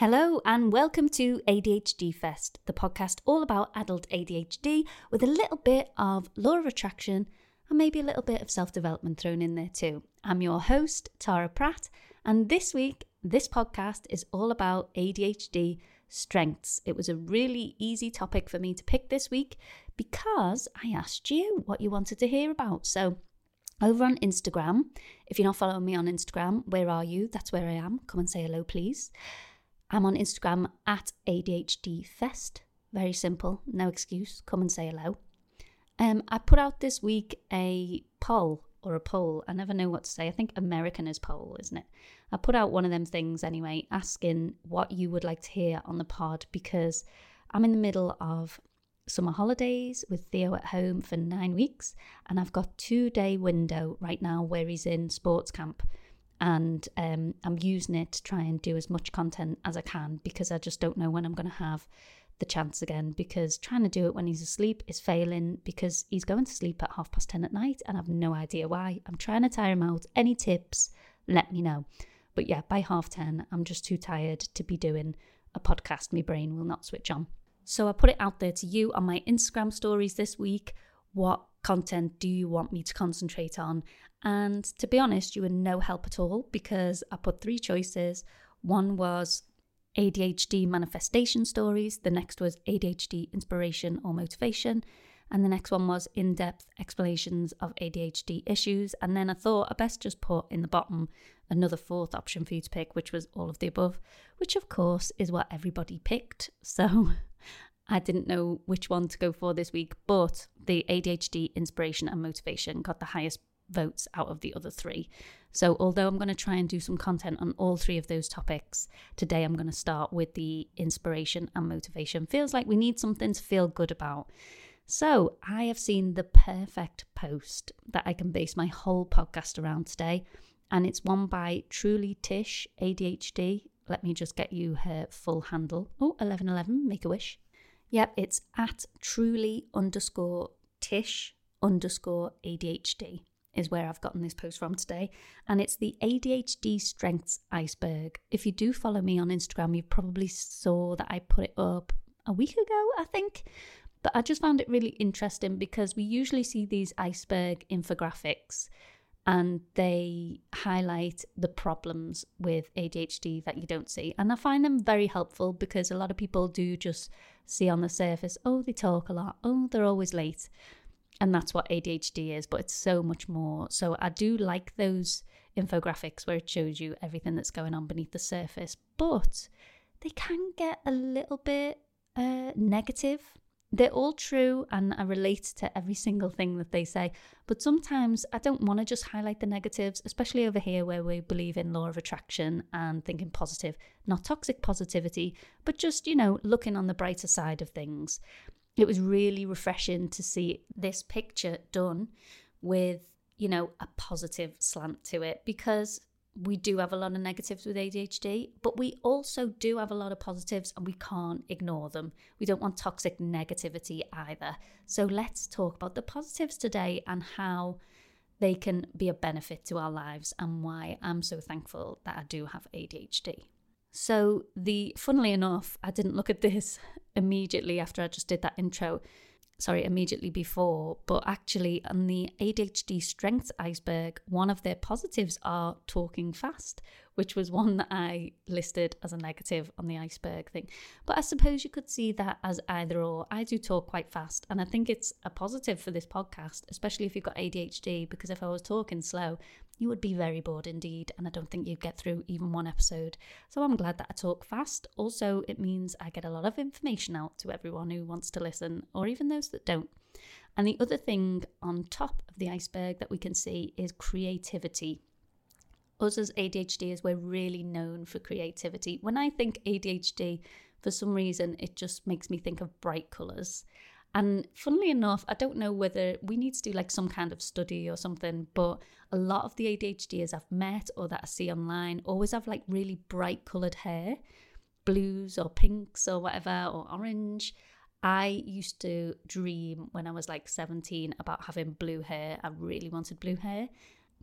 Hello, and welcome to ADHD Fest, the podcast all about adult ADHD with a little bit of law of attraction and maybe a little bit of self development thrown in there too. I'm your host, Tara Pratt, and this week, this podcast is all about ADHD strengths. It was a really easy topic for me to pick this week because I asked you what you wanted to hear about. So, over on Instagram, if you're not following me on Instagram, where are you? That's where I am. Come and say hello, please. I'm on Instagram at ADHD Fest. Very simple, no excuse. Come and say hello. Um, I put out this week a poll or a poll. I never know what to say. I think American is poll, isn't it? I put out one of them things anyway, asking what you would like to hear on the pod because I'm in the middle of summer holidays with Theo at home for nine weeks, and I've got two day window right now where he's in sports camp and um, I'm using it to try and do as much content as I can because I just don't know when I'm going to have the chance again. Because trying to do it when he's asleep is failing because he's going to sleep at half past 10 at night and I've no idea why. I'm trying to tire him out. Any tips, let me know. But yeah, by half 10, I'm just too tired to be doing a podcast. My brain will not switch on. So I put it out there to you on my Instagram stories this week. What content do you want me to concentrate on? And to be honest, you were no help at all because I put three choices. One was ADHD manifestation stories, the next was ADHD inspiration or motivation, and the next one was in depth explanations of ADHD issues. And then I thought I best just put in the bottom another fourth option for you to pick, which was all of the above, which of course is what everybody picked. So I didn't know which one to go for this week, but the ADHD inspiration and motivation got the highest votes out of the other three. So, although I'm going to try and do some content on all three of those topics, today I'm going to start with the inspiration and motivation. Feels like we need something to feel good about. So, I have seen the perfect post that I can base my whole podcast around today, and it's one by Truly Tish ADHD. Let me just get you her full handle. Oh, 1111, make a wish. Yep, it's at truly underscore Tish underscore ADHD is where I've gotten this post from today. And it's the ADHD Strengths Iceberg. If you do follow me on Instagram, you probably saw that I put it up a week ago, I think. But I just found it really interesting because we usually see these iceberg infographics and they highlight the problems with ADHD that you don't see. And I find them very helpful because a lot of people do just see on the surface, oh, they talk a lot, oh, they're always late and that's what ADHD is, but it's so much more. So I do like those infographics where it shows you everything that's going on beneath the surface, but they can get a little bit uh, negative. They're all true and I relate to every single thing that they say, but sometimes I don't want to just highlight the negatives, especially over here where we believe in law of attraction and thinking positive, not toxic positivity, but just, you know, looking on the brighter side of things it was really refreshing to see this picture done with, you know, a positive slant to it because we do have a lot of negatives with ADHD, but we also do have a lot of positives and we can't ignore them. We don't want toxic negativity either. So let's talk about the positives today and how they can be a benefit to our lives and why I'm so thankful that I do have ADHD. So the funnily enough, I didn't look at this immediately after I just did that intro. Sorry, immediately before, but actually on the ADHD strengths iceberg, one of their positives are talking fast, which was one that I listed as a negative on the iceberg thing. But I suppose you could see that as either or. I do talk quite fast, and I think it's a positive for this podcast, especially if you've got ADHD, because if I was talking slow, you would be very bored indeed, and I don't think you'd get through even one episode. So I'm glad that I talk fast. Also, it means I get a lot of information out to everyone who wants to listen, or even those that don't. And the other thing on top of the iceberg that we can see is creativity. Us as ADHDers, we're really known for creativity. When I think ADHD, for some reason, it just makes me think of bright colours. And funnily enough, I don't know whether we need to do like some kind of study or something, but a lot of the ADHDers I've met or that I see online always have like really bright coloured hair, blues or pinks or whatever, or orange. I used to dream when I was like 17 about having blue hair. I really wanted blue hair.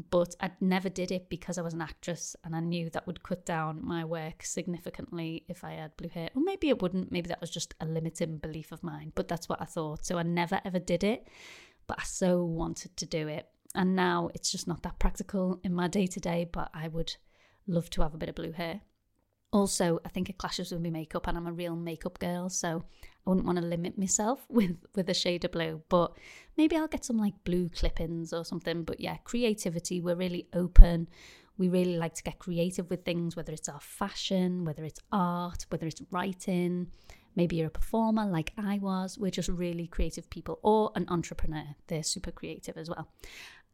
But I never did it because I was an actress and I knew that would cut down my work significantly if I had blue hair. Or maybe it wouldn't, maybe that was just a limiting belief of mine, but that's what I thought. So I never ever did it, but I so wanted to do it. And now it's just not that practical in my day to day, but I would love to have a bit of blue hair. Also, I think it clashes with my makeup, and I'm a real makeup girl, so I wouldn't want to limit myself with with a shade of blue. But maybe I'll get some like blue clippings or something. But yeah, creativity. We're really open. We really like to get creative with things, whether it's our fashion, whether it's art, whether it's writing. Maybe you're a performer like I was. We're just really creative people, or an entrepreneur. They're super creative as well.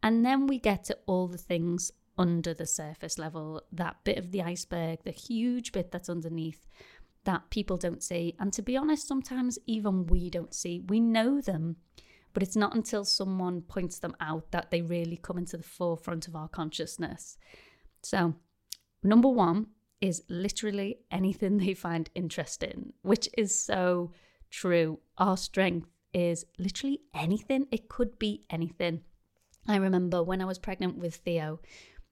And then we get to all the things under the surface level, that bit of the iceberg, the huge bit that's underneath that people don't see. And to be honest, sometimes even we don't see. We know them, but it's not until someone points them out that they really come into the forefront of our consciousness. So, number one is literally anything they find interesting, which is so true. Our strength is literally anything, it could be anything. I remember when I was pregnant with Theo,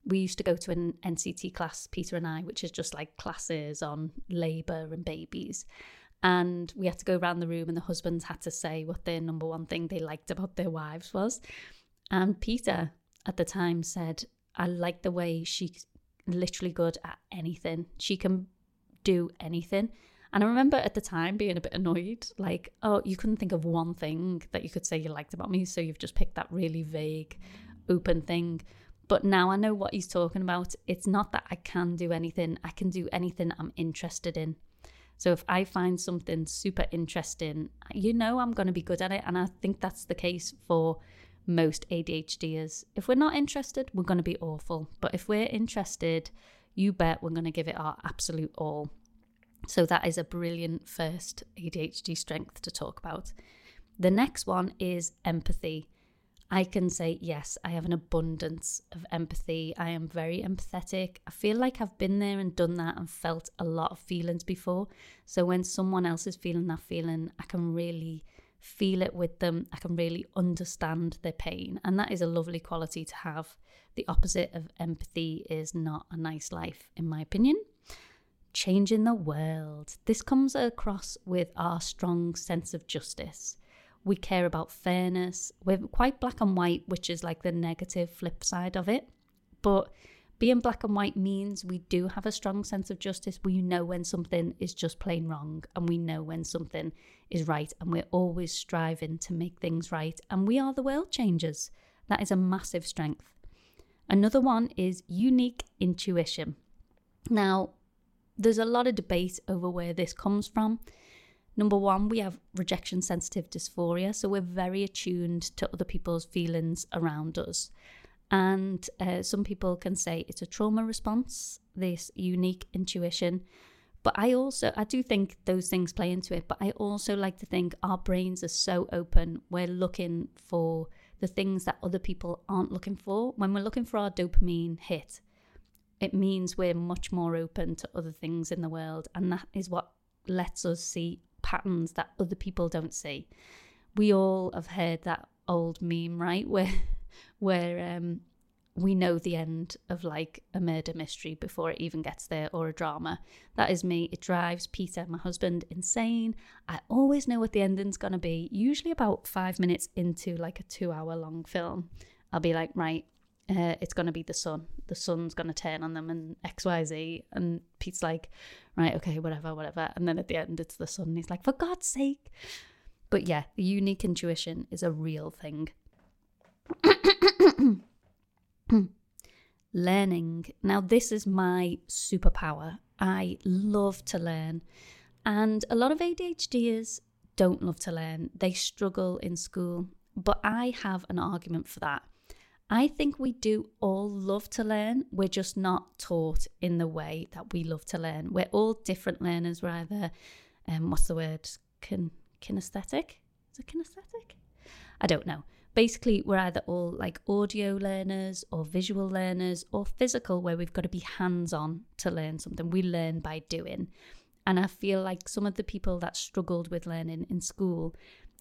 we used to go to an NCT class, Peter and I, which is just like classes on labour and babies. And we had to go around the room, and the husbands had to say what their number one thing they liked about their wives was. And Peter at the time said, I like the way she's literally good at anything. She can do anything. And I remember at the time being a bit annoyed, like, oh, you couldn't think of one thing that you could say you liked about me, so you've just picked that really vague, open thing. But now I know what he's talking about. It's not that I can do anything, I can do anything I'm interested in. So if I find something super interesting, you know I'm going to be good at it. And I think that's the case for most ADHDers. If we're not interested, we're going to be awful. But if we're interested, you bet we're going to give it our absolute all. So that is a brilliant first ADHD strength to talk about. The next one is empathy. I can say, yes, I have an abundance of empathy. I am very empathetic. I feel like I've been there and done that and felt a lot of feelings before. So when someone else is feeling that feeling, I can really feel it with them. I can really understand their pain. And that is a lovely quality to have. The opposite of empathy is not a nice life, in my opinion. Changing the world. This comes across with our strong sense of justice we care about fairness. We're quite black and white, which is like the negative flip side of it. But being black and white means we do have a strong sense of justice. We know when something is just plain wrong, and we know when something is right, and we're always striving to make things right. And we are the world changers. That is a massive strength. Another one is unique intuition. Now, there's a lot of debate over where this comes from. Number one, we have rejection sensitive dysphoria, so we're very attuned to other people's feelings around us. And uh, some people can say it's a trauma response, this unique intuition. But I also, I do think those things play into it. But I also like to think our brains are so open. We're looking for the things that other people aren't looking for. When we're looking for our dopamine hit, it means we're much more open to other things in the world. And that is what lets us see patterns that other people don't see. We all have heard that old meme, right? Where where um we know the end of like a murder mystery before it even gets there or a drama. That is me. It drives Peter, my husband, insane. I always know what the ending's going to be, usually about five minutes into like a two hour long film. I'll be like, right, uh, it's going to be the son. The son's going to turn on them and XYZ. And Pete's like, right, okay, whatever, whatever. And then at the end, it's the son. And he's like, for God's sake. But yeah, the unique intuition is a real thing. Learning. Now, this is my superpower. I love to learn. And a lot of ADHDers don't love to learn, they struggle in school. But I have an argument for that I think we do all love to learn. We're just not taught in the way that we love to learn. We're all different learners. We're either, um, what's the word? Kin- kinesthetic? Is it kinesthetic? I don't know. Basically, we're either all like audio learners or visual learners or physical, where we've got to be hands on to learn something. We learn by doing. And I feel like some of the people that struggled with learning in school,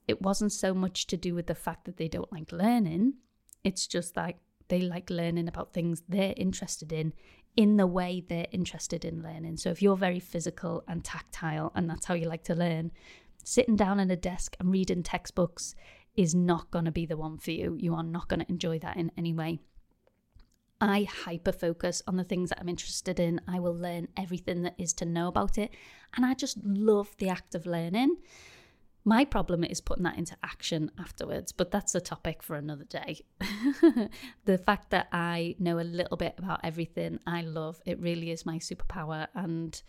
it wasn't so much to do with the fact that they don't like learning it's just like They like learning about things they're interested in in the way they're interested in learning. So if you're very physical and tactile and that's how you like to learn, sitting down at a desk and reading textbooks is not going to be the one for you. You are not going to enjoy that in any way. I hyper focus on the things that I'm interested in. I will learn everything that is to know about it. And I just love the act of learning. My problem is putting that into action afterwards, but that's a topic for another day. the fact that I know a little bit about everything I love, it really is my superpower. And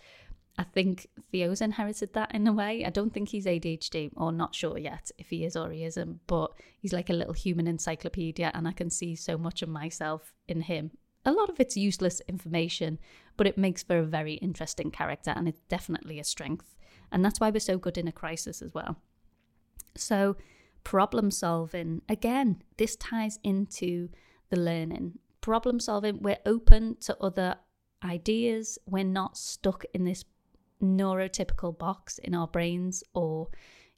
I think Theo's inherited that in a way. I don't think he's ADHD, or not sure yet if he is or he isn't, but he's like a little human encyclopedia, and I can see so much of myself in him. A lot of it's useless information, but it makes for a very interesting character, and it's definitely a strength. And that's why we're so good in a crisis as well. So, problem solving, again, this ties into the learning. Problem solving, we're open to other ideas, we're not stuck in this neurotypical box in our brains or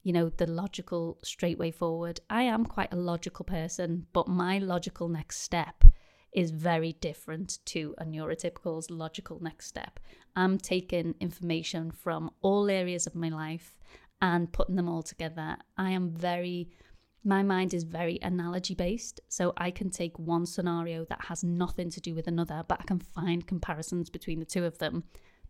you know the logical straight way forward i am quite a logical person but my logical next step is very different to a neurotypical's logical next step i'm taking information from all areas of my life and putting them all together i am very my mind is very analogy based so i can take one scenario that has nothing to do with another but i can find comparisons between the two of them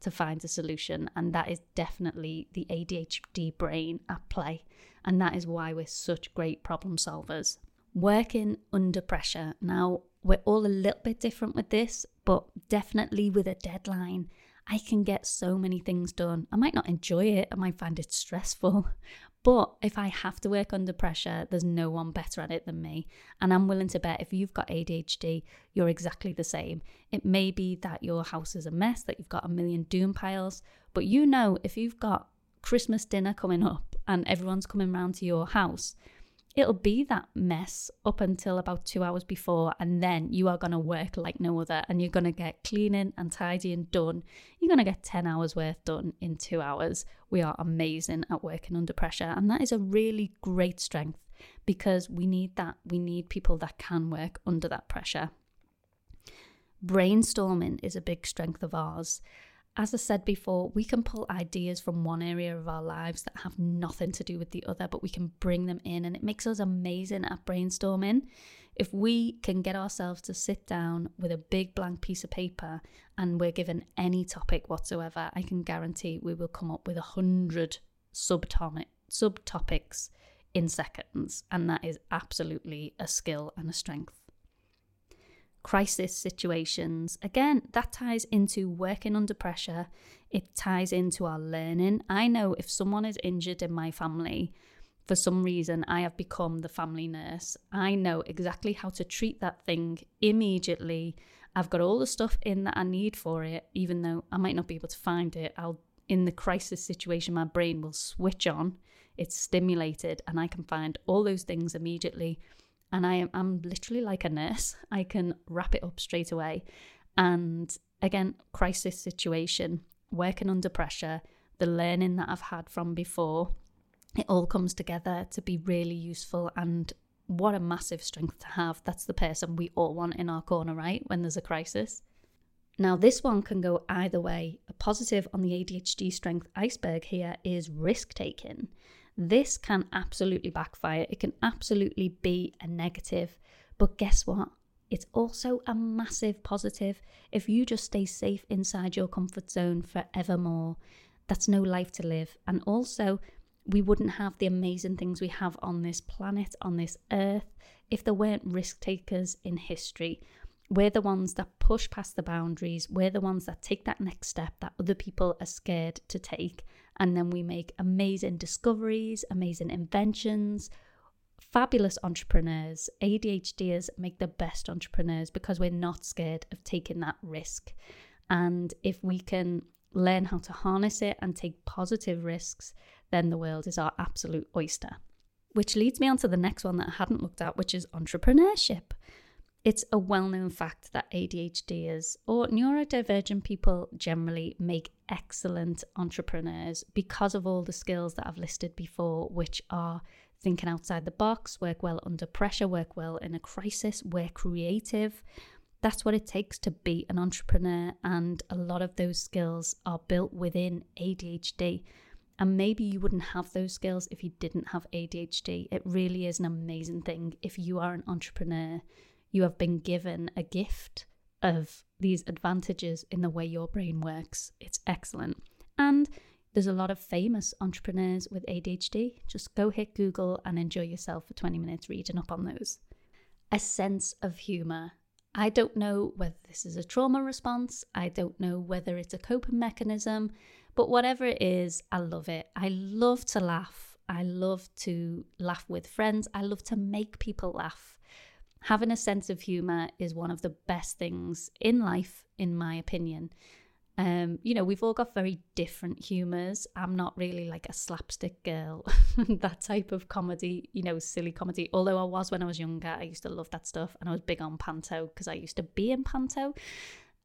to find a solution. And that is definitely the ADHD brain at play. And that is why we're such great problem solvers. Working under pressure. Now, we're all a little bit different with this, but definitely with a deadline. I can get so many things done. I might not enjoy it, I might find it stressful, but if I have to work under pressure, there's no one better at it than me. And I'm willing to bet if you've got ADHD, you're exactly the same. It may be that your house is a mess, that you've got a million doom piles, but you know if you've got Christmas dinner coming up and everyone's coming round to your house, it'll be that mess up until about two hours before, and then you are going to work like no other, and you're going to get cleaning and tidying done. You're going to get 10 hours worth done in two hours. We are amazing at working under pressure, and that is a really great strength because we need that. We need people that can work under that pressure. Brainstorming is a big strength of ours as I said before, we can pull ideas from one area of our lives that have nothing to do with the other, but we can bring them in, and it makes us amazing at brainstorming. If we can get ourselves to sit down with a big blank piece of paper and we're given any topic whatsoever, I can guarantee we will come up with a hundred subtopic subtopics in seconds, and that is absolutely a skill and a strength crisis situations. Again, that ties into working under pressure, it ties into our learning. I know if someone is injured in my family, for some reason, I have become the family nurse. I know exactly how to treat that thing immediately. I've got all the stuff in that I need for it, even though I might not be able to find it. I'll, in the crisis situation, my brain will switch on, it's stimulated, and I can find all those things immediately and I am I'm literally like a nurse. I can wrap it up straight away. And again, crisis situation, working under pressure, the learning that I've had from before, it all comes together to be really useful and what a massive strength to have. That's the person we all want in our corner, right? When there's a crisis. Now, this one can go either way. A positive on the ADHD strength iceberg here is risk taking. This can absolutely backfire. It can absolutely be a negative. But guess what? It's also a massive positive. If you just stay safe inside your comfort zone forevermore, that's no life to live. And also, we wouldn't have the amazing things we have on this planet, on this earth, if there weren't risk takers in history. We're the ones that push past the boundaries. We're the ones that take that next step that other people are scared to take. And then we make amazing discoveries, amazing inventions, fabulous entrepreneurs. ADHDers make the best entrepreneurs because we're not scared of taking that risk. And if we can learn how to harness it and take positive risks, then the world is our absolute oyster. Which leads me on to the next one that I hadn't looked at, which is entrepreneurship. It's a well known fact that ADHDers or neurodivergent people generally make excellent entrepreneurs because of all the skills that I've listed before, which are thinking outside the box, work well under pressure, work well in a crisis, work creative. That's what it takes to be an entrepreneur, and a lot of those skills are built within ADHD. And maybe you wouldn't have those skills if you didn't have ADHD. It really is an amazing thing if you are an entrepreneur you have been given a gift of these advantages in the way your brain works. It's excellent. And there's a lot of famous entrepreneurs with ADHD. Just go hit Google and enjoy yourself for 20 minutes reading up on those. A sense of humor. I don't know whether this is a trauma response, I don't know whether it's a coping mechanism, but whatever it is, I love it. I love to laugh. I love to laugh with friends. I love to make people laugh having a sense of humor is one of the best things in life, in my opinion. Um, you know, we've all got very different humors. I'm not really like a slapstick girl, that type of comedy, you know, silly comedy. Although I was when I was younger, I used to love that stuff and I was big on panto because I used to be in panto.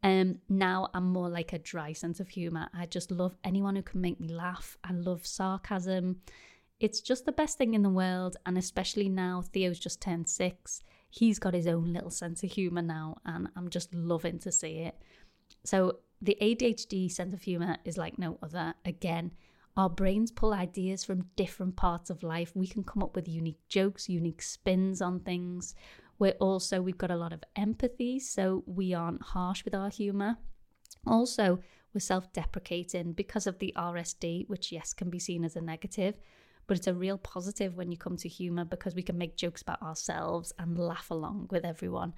Um, now I'm more like a dry sense of humor. I just love anyone who can make me laugh. I love sarcasm. It's just the best thing in the world. And especially now, Theo's just turned six he's got his own little sense of humor now, and I'm just loving to see it. So, the ADHD sense of humor is like no other. Again, our brains pull ideas from different parts of life. We can come up with unique jokes, unique spins on things. We're also, we've got a lot of empathy, so we aren't harsh with our humor. Also, we're self deprecating because of the RSD, which, yes, can be seen as a negative but it's a real positive when you come to humor because we can make jokes about ourselves and laugh along with everyone.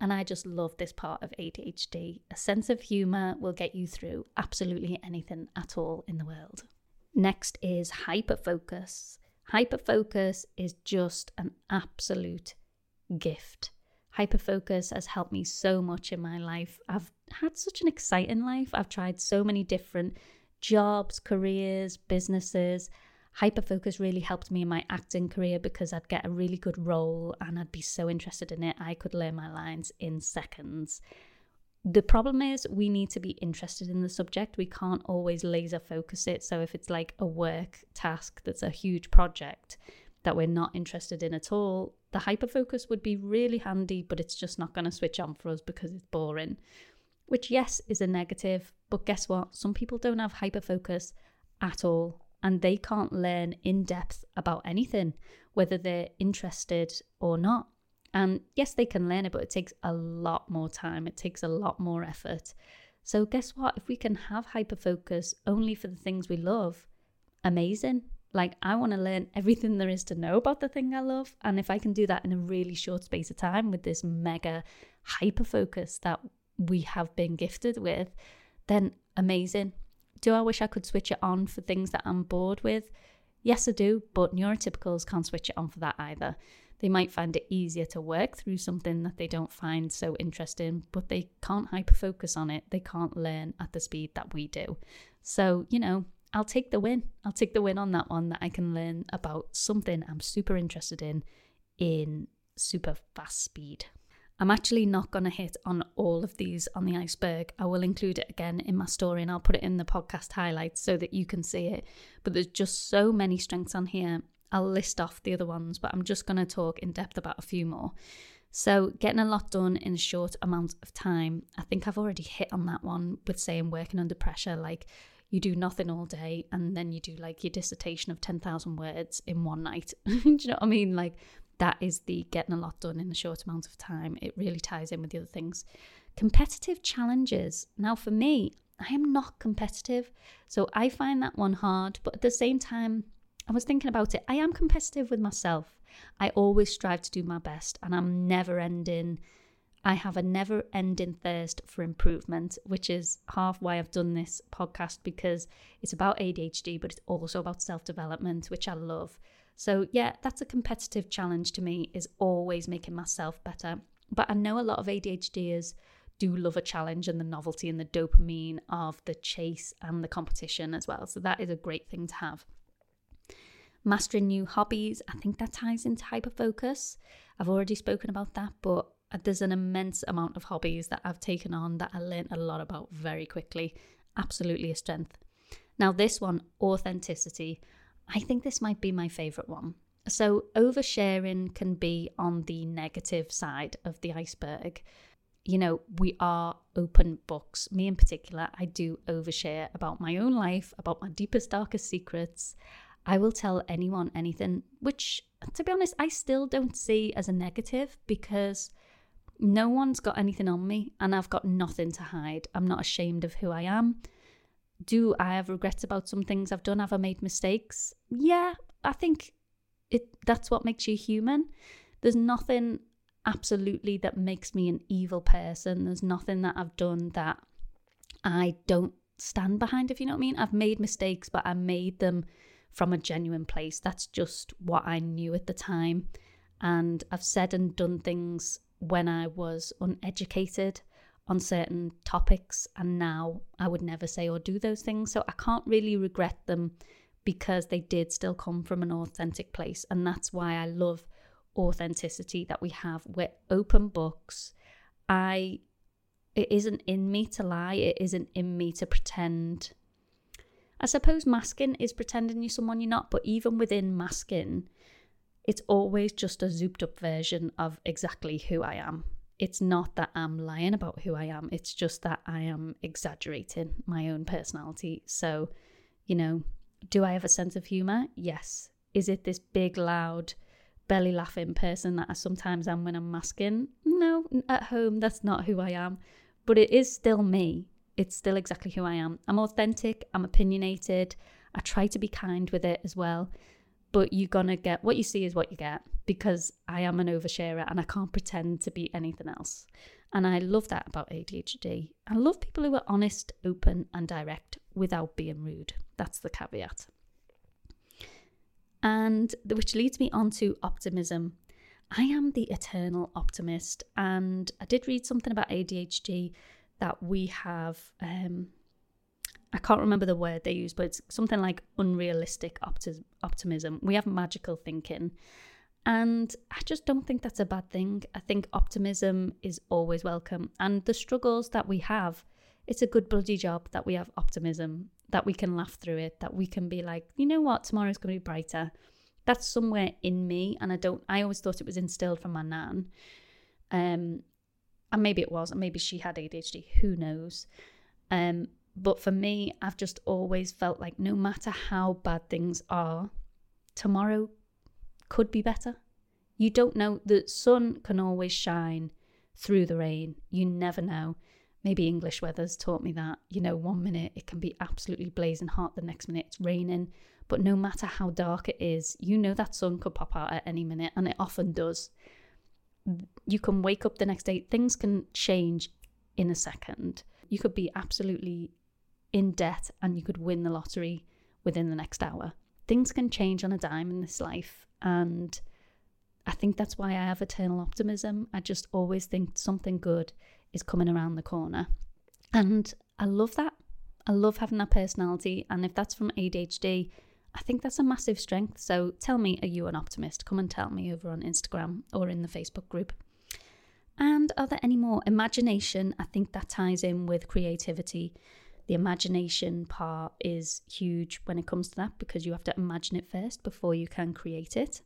And I just love this part of ADHD. A sense of humor will get you through absolutely anything at all in the world. Next is hyperfocus. Hyperfocus is just an absolute gift. Hyperfocus has helped me so much in my life. I've had such an exciting life. I've tried so many different jobs, careers, businesses. Hyperfocus really helped me in my acting career because I'd get a really good role and I'd be so interested in it, I could learn my lines in seconds. The problem is, we need to be interested in the subject. We can't always laser focus it. So, if it's like a work task that's a huge project that we're not interested in at all, the hyperfocus would be really handy, but it's just not going to switch on for us because it's boring. Which, yes, is a negative, but guess what? Some people don't have hyperfocus at all and they can't learn in depth about anything, whether they're interested or not. And yes, they can learn it, but it takes a lot more time, it takes a lot more effort. So, guess what? If we can have hyperfocus only for the things we love, amazing. Like, I want to learn everything there is to know about the thing I love. And if I can do that in a really short space of time with this mega hyperfocus that we have been gifted with, then amazing. Do I wish I could switch it on for things that I'm bored with? Yes, I do, but neurotypicals can't switch it on for that either. They might find it easier to work through something that they don't find so interesting, but they can't hyper focus on it. They can't learn at the speed that we do. So, you know, I'll take the win. I'll take the win on that one that I can learn about something I'm super interested in in super fast speed. I'm actually not going to hit on all of these on the iceberg. I will include it again in my story and I'll put it in the podcast highlights so that you can see it. But there's just so many strengths on here. I'll list off the other ones, but I'm just going to talk in depth about a few more. So, getting a lot done in a short amount of time. I think I've already hit on that one with saying working under pressure. Like, you do nothing all day and then you do like your dissertation of 10,000 words in one night. do you know what I mean? Like, that is the getting a lot done in a short amount of time. It really ties in with the other things. Competitive challenges. Now, for me, I am not competitive. So I find that one hard. But at the same time, I was thinking about it. I am competitive with myself. I always strive to do my best and I'm never ending. I have a never ending thirst for improvement, which is half why I've done this podcast because it's about ADHD, but it's also about self development, which I love. So, yeah, that's a competitive challenge to me, is always making myself better. But I know a lot of ADHDers do love a challenge and the novelty and the dopamine of the chase and the competition as well. So, that is a great thing to have. Mastering new hobbies, I think that ties into hyperfocus. I've already spoken about that, but there's an immense amount of hobbies that I've taken on that I learned a lot about very quickly. Absolutely a strength. Now, this one, authenticity, I think this might be my favorite one. So, oversharing can be on the negative side of the iceberg. You know, we are open books. Me in particular, I do overshare about my own life, about my deepest, darkest secrets. I will tell anyone anything, which, to be honest, I still don't see as a negative because no one's got anything on me and I've got nothing to hide. I'm not ashamed of who I am. Do I have regrets about some things I've done? Have I made mistakes? Yeah, I think it that's what makes you human. There's nothing absolutely that makes me an evil person. There's nothing that I've done that I don't stand behind, if you know what I mean. I've made mistakes, but I made them from a genuine place. That's just what I knew at the time. And I've said and done things when I was uneducated on certain topics, and now I would never say or do those things. So I can't really regret them because they did still come from an authentic place. And that's why I love authenticity that we have. We're open books. I it isn't in me to lie, it isn't in me to pretend. I suppose masking is pretending you're someone you're not, but even within masking, it's always just a zooped up version of exactly who I am. It's not that I'm lying about who I am, it's just that I am exaggerating my own personality. So, you know, do I have a sense of humour? Yes. Is it this big, loud, belly laughing person that I sometimes am when I'm masking? No, at home, that's not who I am. But it is still me. It's still exactly who I am. I'm authentic, I'm opinionated, I try to be kind with it as well but you're gonna get what you see is what you get because I am an oversharer and I can't pretend to be anything else. And I love that about ADHD. I love people who are honest, open, and direct without being rude. That's the caveat. And which leads me on to optimism. I am the eternal optimist, and I did read something about ADHD that we have um, I can't remember the word they use, but it's something like unrealistic opti- optimism. We have magical thinking. And I just don't think that's a bad thing. I think optimism is always welcome. And the struggles that we have, it's a good bloody job that we have optimism, that we can laugh through it, that we can be like, you know what, tomorrow's going to be brighter. That's somewhere in me. And I don't, I always thought it was instilled from my nan. Um, and maybe it was, and maybe she had ADHD, who knows. Um, but for me, I've just always felt like no matter how bad things are, tomorrow could be better. You don't know. The sun can always shine through the rain. You never know. Maybe English weather's taught me that. You know, one minute it can be absolutely blazing hot, the next minute it's raining. But no matter how dark it is, you know that sun could pop out at any minute, and it often does. You can wake up the next day, things can change in a second. You could be absolutely in debt and you could win the lottery within the next hour. Things can change on a dime in this life. And I think that's why I have eternal optimism. I just always think something good is coming around the corner. And I love that. I love having that personality. And if that's from ADHD, I think that's a massive strength. So tell me, are you an optimist? Come and tell me over on Instagram or in the Facebook group. And are there any more? Imagination, I think that ties in with creativity the imagination part is huge when it comes to that because you have to imagine it first before you can create it.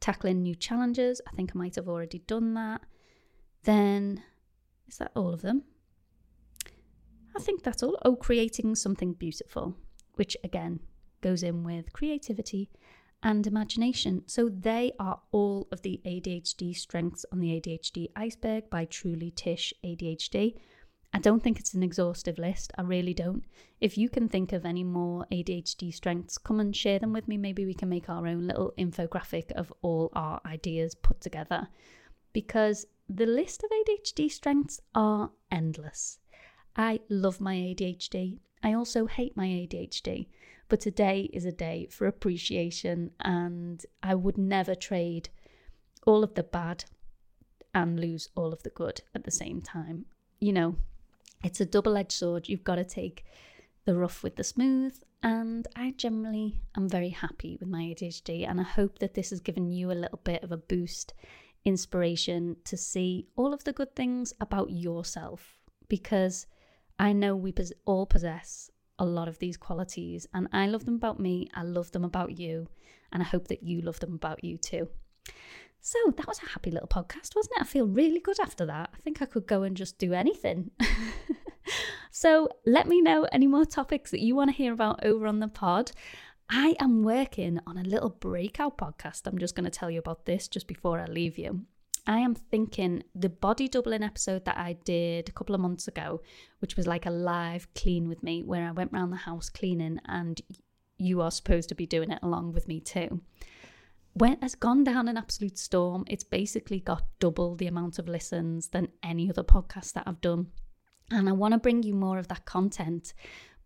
Tackling new challenges, I think I might have already done that. Then, is that all of them? I think that's all. Oh, creating something beautiful, which again goes in with creativity and imagination. So, they are all of the ADHD strengths on the ADHD iceberg by Truly Tish ADHD. I don't think it's an exhaustive list. I really don't. If you can think of any more ADHD strengths, come and share them with me. Maybe we can make our own little infographic of all our ideas put together. Because the list of ADHD strengths are endless. I love my ADHD. I also hate my ADHD. But today is a day for appreciation, and I would never trade all of the bad and lose all of the good at the same time. You know, it's a double edged sword. You've got to take the rough with the smooth. And I generally am very happy with my ADHD. And I hope that this has given you a little bit of a boost inspiration to see all of the good things about yourself because I know we all possess a lot of these qualities and I love them about me, I love them about you, and I hope that you love them about you too. So that was a happy little podcast, wasn't it? I feel really good after that. I think I could go and just do anything. so let me know any more topics that you want to hear about over on the pod. I am working on a little breakout podcast. I'm just going to tell you about this just before I leave you. I am thinking the body doubling episode that I did a couple of months ago, which was like a live clean with me, where I went around the house cleaning and you are supposed to be doing it along with me too. When has gone down an absolute storm. It's basically got double the amount of listens than any other podcast that I've done. And I want to bring you more of that content,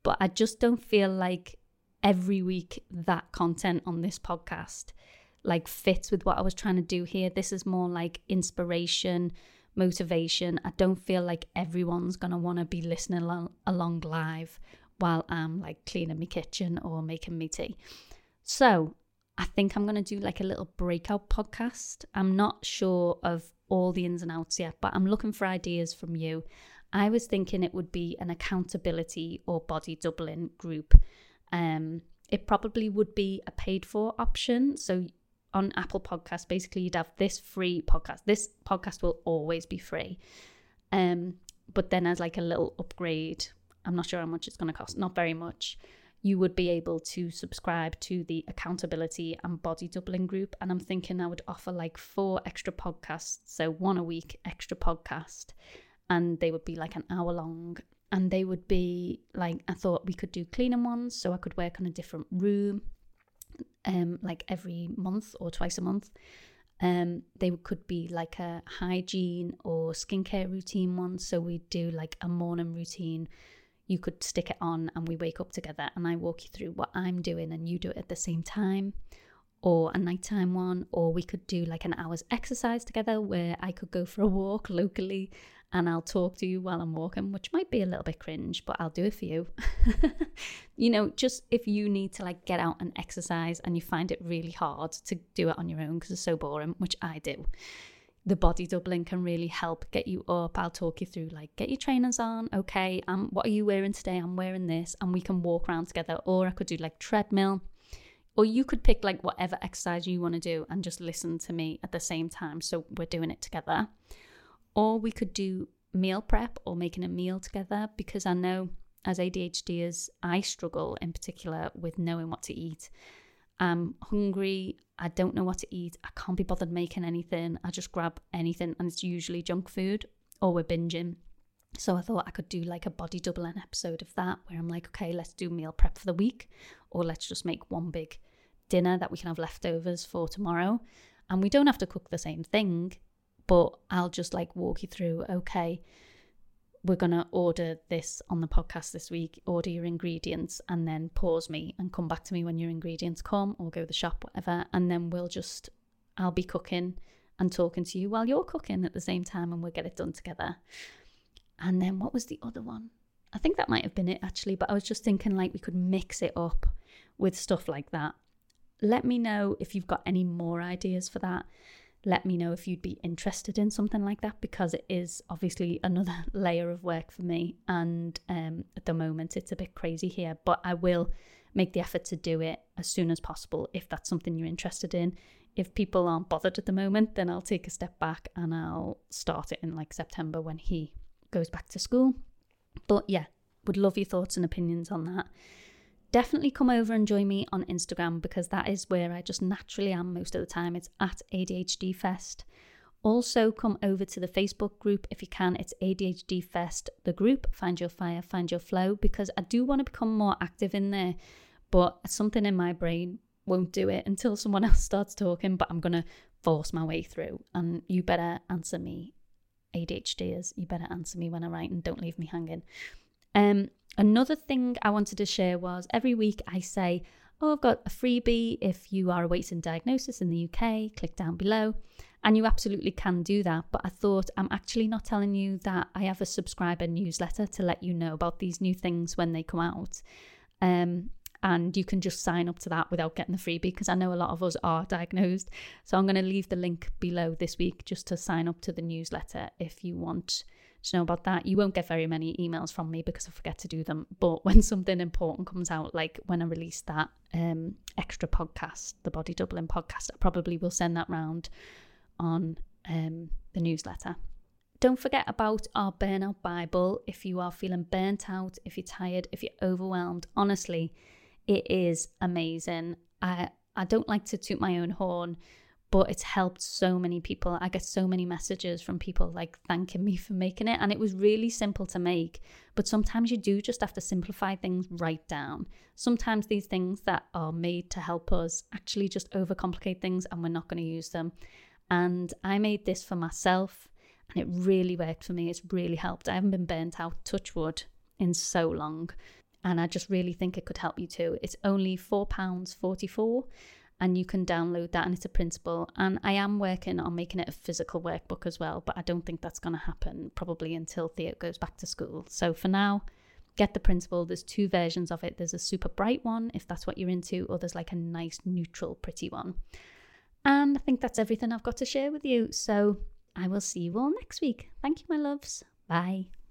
but I just don't feel like every week that content on this podcast like fits with what I was trying to do here. This is more like inspiration, motivation. I don't feel like everyone's going to want to be listening along live while I'm like cleaning my kitchen or making me tea. So, I think I'm going to do like a little breakout podcast. I'm not sure of all the ins and outs yet, but I'm looking for ideas from you. I was thinking it would be an accountability or body doubling group um, it probably would be a paid for option. So on Apple Podcast, basically you'd have this free podcast. This podcast will always be free. Um, but then as like a little upgrade, I'm not sure how much it's going to cost. Not very much. You would be able to subscribe to the accountability and body doubling group. And I'm thinking I would offer like four extra podcasts. So one a week extra podcast. And they would be like an hour long and they would be like I thought we could do cleaning ones, so I could work on a different room, um, like every month or twice a month. Um, they could be like a hygiene or skincare routine one. So we'd do like a morning routine. You could stick it on, and we wake up together, and I walk you through what I'm doing, and you do it at the same time or a nighttime one, or we could do like an hour's exercise together where I could go for a walk locally and I'll talk to you while I'm walking, which might be a little bit cringe, but I'll do it for you. you know, just if you need to like get out and exercise and you find it really hard to do it on your own because it's so boring, which I do. The body doubling can really help get you up. I'll talk you through like get your trainers on. Okay, um, what are you wearing today? I'm wearing this, and we can walk around together. Or I could do like treadmill, or you could pick like whatever exercise you want to do and just listen to me at the same time. So we're doing it together or we could do meal prep or making a meal together because I know as ADHDers, I struggle in particular with knowing what to eat. I'm hungry, I don't know what to eat, I can't be bothered making anything. I just grab anything and it's usually junk food or we're binging. So I thought I could do like a body doubling episode of that where I'm like, okay, let's do meal prep for the week or let's just make one big dinner that we can have leftovers for tomorrow. And we don't have to cook the same thing but I'll just like walk you through okay, we're going to order this on the podcast this week, order your ingredients, and then pause me and come back to me when your ingredients come or go to the shop, whatever. And then we'll just, I'll be cooking and talking to you while you're cooking at the same time and we'll get it done together. And then what was the other one? I think that might have been it actually, but I was just thinking like we could mix it up with stuff like that. Let me know if you've got any more ideas for that let me know if you'd be interested in something like that because it is obviously another layer of work for me. And um, at the moment, it's a bit crazy here, but I will make the effort to do it as soon as possible if that's something you're interested in. If people aren't bothered at the moment, then I'll take a step back and I'll start it in like September when he goes back to school. But yeah, would love your thoughts and opinions on that definitely come over and join me on Instagram because that is where I just naturally am most of the time. It's at ADHD Fest. Also, come over to the Facebook group if you can. It's ADHD Fest, the group. Find your fire, find your flow, because I do want to become more active in there, but something in my brain won't do it until someone else starts talking. But I'm going to force my way through, and you better answer me, ADHDers. You better answer me when I write and don't leave me hanging. Um, Another thing I wanted to share was every week I say, Oh, I've got a freebie. If you are awaiting diagnosis in the UK, click down below. And you absolutely can do that. But I thought I'm actually not telling you that I have a subscriber newsletter to let you know about these new things when they come out. Um, and you can just sign up to that without getting the freebie because I know a lot of us are diagnosed. So I'm going to leave the link below this week just to sign up to the newsletter if you want to know about that. You won't get very many emails from me because I forget to do them. But when something important comes out, like when I release that um, extra podcast, the Body Doubling podcast, I probably will send that round on um, the newsletter. Don't forget about our Burnout Bible if you are feeling burnt out, if you're tired, if you're overwhelmed. Honestly, it is amazing. I, I don't like to toot my own horn, but it's helped so many people. I get so many messages from people like thanking me for making it. And it was really simple to make. But sometimes you do just have to simplify things right down. Sometimes these things that are made to help us actually just overcomplicate things and we're not going to use them. And I made this for myself and it really worked for me. It's really helped. I haven't been burnt out, touch wood, in so long. And I just really think it could help you too. It's only £4.44 and you can download that and it's a printable. And i am working on making it a physical workbook as well but i don't think that's going to happen probably until theo goes back to school. So for now get the printable. There's two versions of it. There's a super bright one if that's what you're into or there's like a nice neutral pretty one. And i think that's everything i've got to share with you. So i will see you all next week. Thank you my loves. Bye